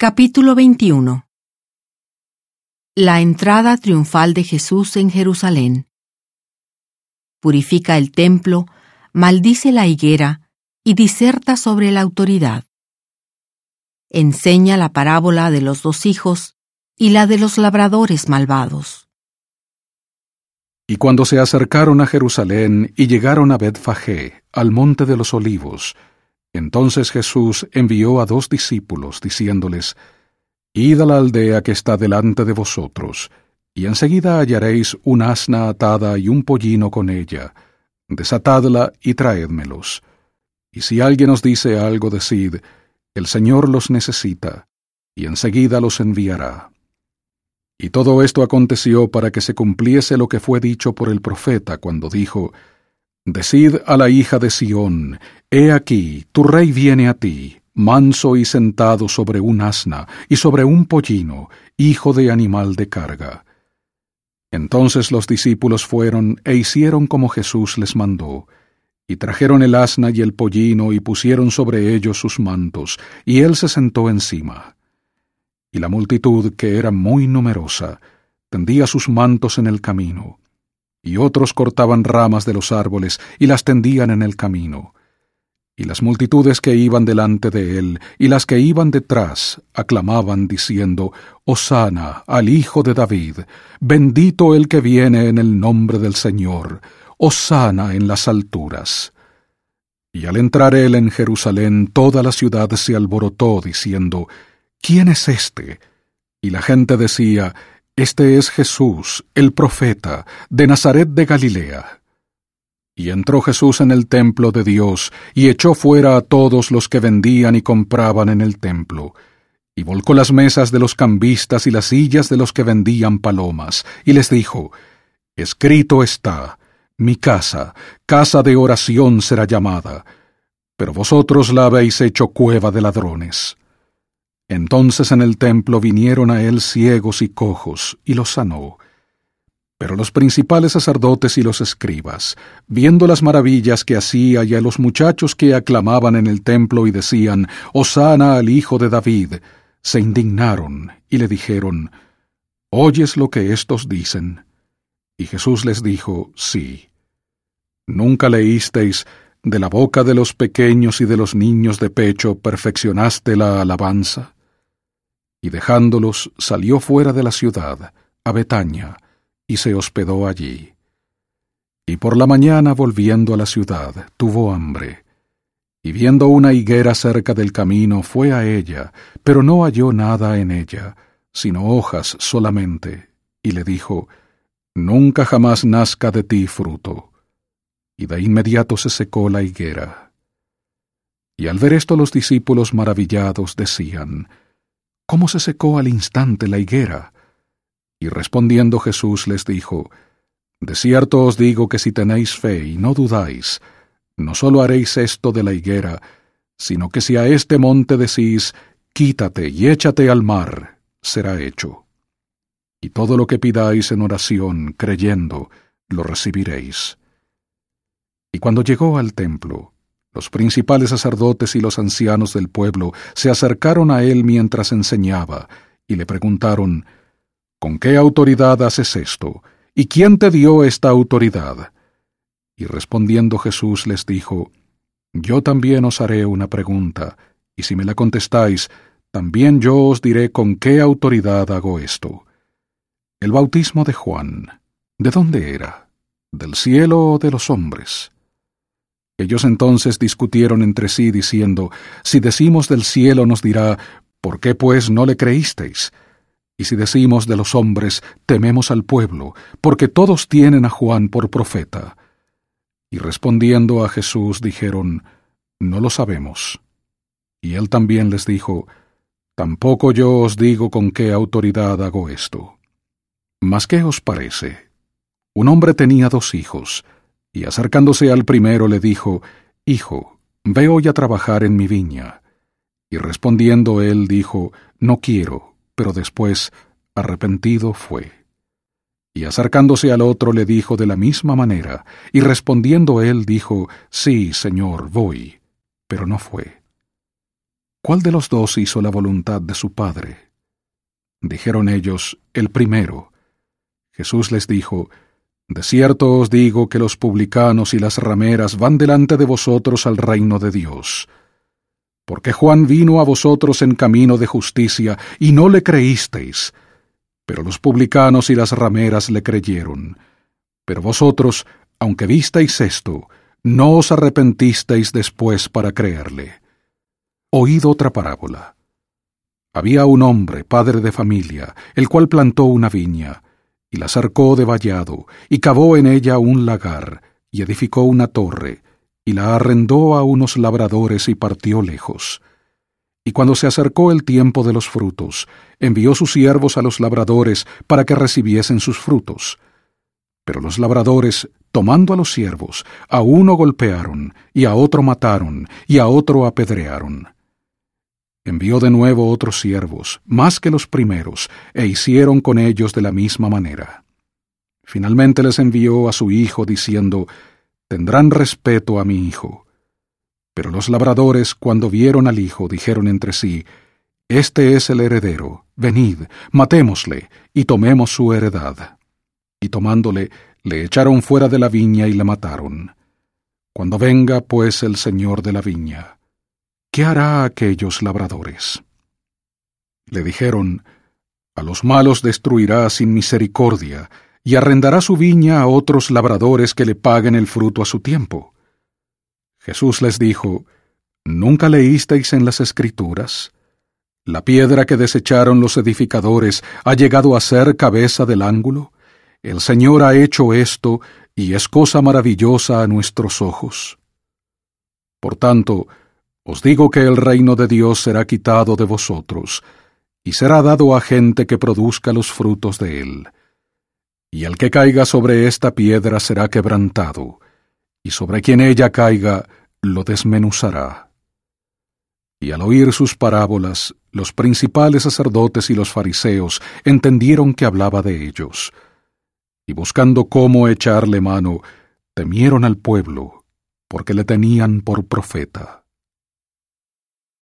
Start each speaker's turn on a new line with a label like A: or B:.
A: Capítulo 21 La entrada triunfal de Jesús en Jerusalén. Purifica el templo, maldice la higuera y diserta sobre la autoridad. Enseña la parábola de los dos hijos y la de los labradores malvados.
B: Y cuando se acercaron a Jerusalén y llegaron a Betfagé, al monte de los olivos, entonces Jesús envió a dos discípulos, diciéndoles, Id a la aldea que está delante de vosotros, y enseguida hallaréis un asna atada y un pollino con ella. Desatadla y traédmelos. Y si alguien os dice algo, decid, el Señor los necesita, y enseguida los enviará. Y todo esto aconteció para que se cumpliese lo que fue dicho por el profeta cuando dijo, Decid a la hija de Sión, He aquí, tu rey viene a ti, manso y sentado sobre un asna y sobre un pollino, hijo de animal de carga. Entonces los discípulos fueron e hicieron como Jesús les mandó, y trajeron el asna y el pollino y pusieron sobre ellos sus mantos, y él se sentó encima. Y la multitud, que era muy numerosa, tendía sus mantos en el camino, y otros cortaban ramas de los árboles y las tendían en el camino y las multitudes que iban delante de él y las que iban detrás aclamaban diciendo, Hosana al Hijo de David, bendito el que viene en el nombre del Señor, Hosana en las alturas. Y al entrar él en Jerusalén, toda la ciudad se alborotó diciendo, ¿quién es este? Y la gente decía, Este es Jesús, el profeta, de Nazaret de Galilea. Y entró Jesús en el templo de Dios, y echó fuera a todos los que vendían y compraban en el templo, y volcó las mesas de los cambistas y las sillas de los que vendían palomas, y les dijo, Escrito está, mi casa, casa de oración será llamada, pero vosotros la habéis hecho cueva de ladrones. Entonces en el templo vinieron a él ciegos y cojos, y los sanó, pero los principales sacerdotes y los escribas, viendo las maravillas que hacía y a los muchachos que aclamaban en el templo y decían, Hosana al Hijo de David, se indignaron y le dijeron, ¿Oyes lo que éstos dicen? Y Jesús les dijo, Sí. ¿Nunca leísteis, de la boca de los pequeños y de los niños de pecho perfeccionaste la alabanza? Y dejándolos, salió fuera de la ciudad, a Betania, y se hospedó allí. Y por la mañana volviendo a la ciudad, tuvo hambre. Y viendo una higuera cerca del camino, fue a ella, pero no halló nada en ella, sino hojas solamente, y le dijo, Nunca jamás nazca de ti fruto. Y de inmediato se secó la higuera. Y al ver esto los discípulos maravillados decían, ¿Cómo se secó al instante la higuera? Y respondiendo Jesús les dijo, De cierto os digo que si tenéis fe y no dudáis, no sólo haréis esto de la higuera, sino que si a este monte decís, Quítate y échate al mar, será hecho. Y todo lo que pidáis en oración, creyendo, lo recibiréis. Y cuando llegó al templo, los principales sacerdotes y los ancianos del pueblo se acercaron a él mientras enseñaba, y le preguntaron, ¿Con qué autoridad haces esto? ¿Y quién te dio esta autoridad? Y respondiendo Jesús les dijo, Yo también os haré una pregunta, y si me la contestáis, también yo os diré con qué autoridad hago esto. El bautismo de Juan, ¿de dónde era? ¿Del cielo o de los hombres? Ellos entonces discutieron entre sí, diciendo, Si decimos del cielo nos dirá, ¿por qué pues no le creísteis? Y si decimos de los hombres, tememos al pueblo, porque todos tienen a Juan por profeta. Y respondiendo a Jesús dijeron, No lo sabemos. Y él también les dijo, Tampoco yo os digo con qué autoridad hago esto. Mas ¿qué os parece? Un hombre tenía dos hijos, y acercándose al primero le dijo, Hijo, ve hoy a trabajar en mi viña. Y respondiendo él dijo, No quiero pero después, arrepentido, fue. Y acercándose al otro le dijo de la misma manera, y respondiendo él dijo, Sí, Señor, voy, pero no fue. ¿cuál de los dos hizo la voluntad de su Padre? Dijeron ellos, el primero. Jesús les dijo, De cierto os digo que los publicanos y las rameras van delante de vosotros al reino de Dios. Porque Juan vino a vosotros en camino de justicia, y no le creísteis, pero los publicanos y las rameras le creyeron. Pero vosotros, aunque visteis esto, no os arrepentisteis después para creerle. Oíd otra parábola. Había un hombre, padre de familia, el cual plantó una viña, y la cercó de vallado, y cavó en ella un lagar, y edificó una torre, y la arrendó a unos labradores y partió lejos. Y cuando se acercó el tiempo de los frutos, envió sus siervos a los labradores para que recibiesen sus frutos. Pero los labradores, tomando a los siervos, a uno golpearon, y a otro mataron, y a otro apedrearon. Envió de nuevo otros siervos, más que los primeros, e hicieron con ellos de la misma manera. Finalmente les envió a su hijo, diciendo, Tendrán respeto a mi hijo. Pero los labradores, cuando vieron al hijo, dijeron entre sí, Este es el heredero, venid, matémosle, y tomemos su heredad. Y tomándole, le echaron fuera de la viña y le mataron. Cuando venga, pues, el señor de la viña, ¿qué hará aquellos labradores? Le dijeron, A los malos destruirá sin misericordia, y arrendará su viña a otros labradores que le paguen el fruto a su tiempo. Jesús les dijo, ¿Nunca leísteis en las Escrituras? La piedra que desecharon los edificadores ha llegado a ser cabeza del ángulo. El Señor ha hecho esto y es cosa maravillosa a nuestros ojos. Por tanto, os digo que el reino de Dios será quitado de vosotros, y será dado a gente que produzca los frutos de él. Y el que caiga sobre esta piedra será quebrantado, y sobre quien ella caiga lo desmenuzará. Y al oír sus parábolas, los principales sacerdotes y los fariseos entendieron que hablaba de ellos, y buscando cómo echarle mano, temieron al pueblo, porque le tenían por profeta.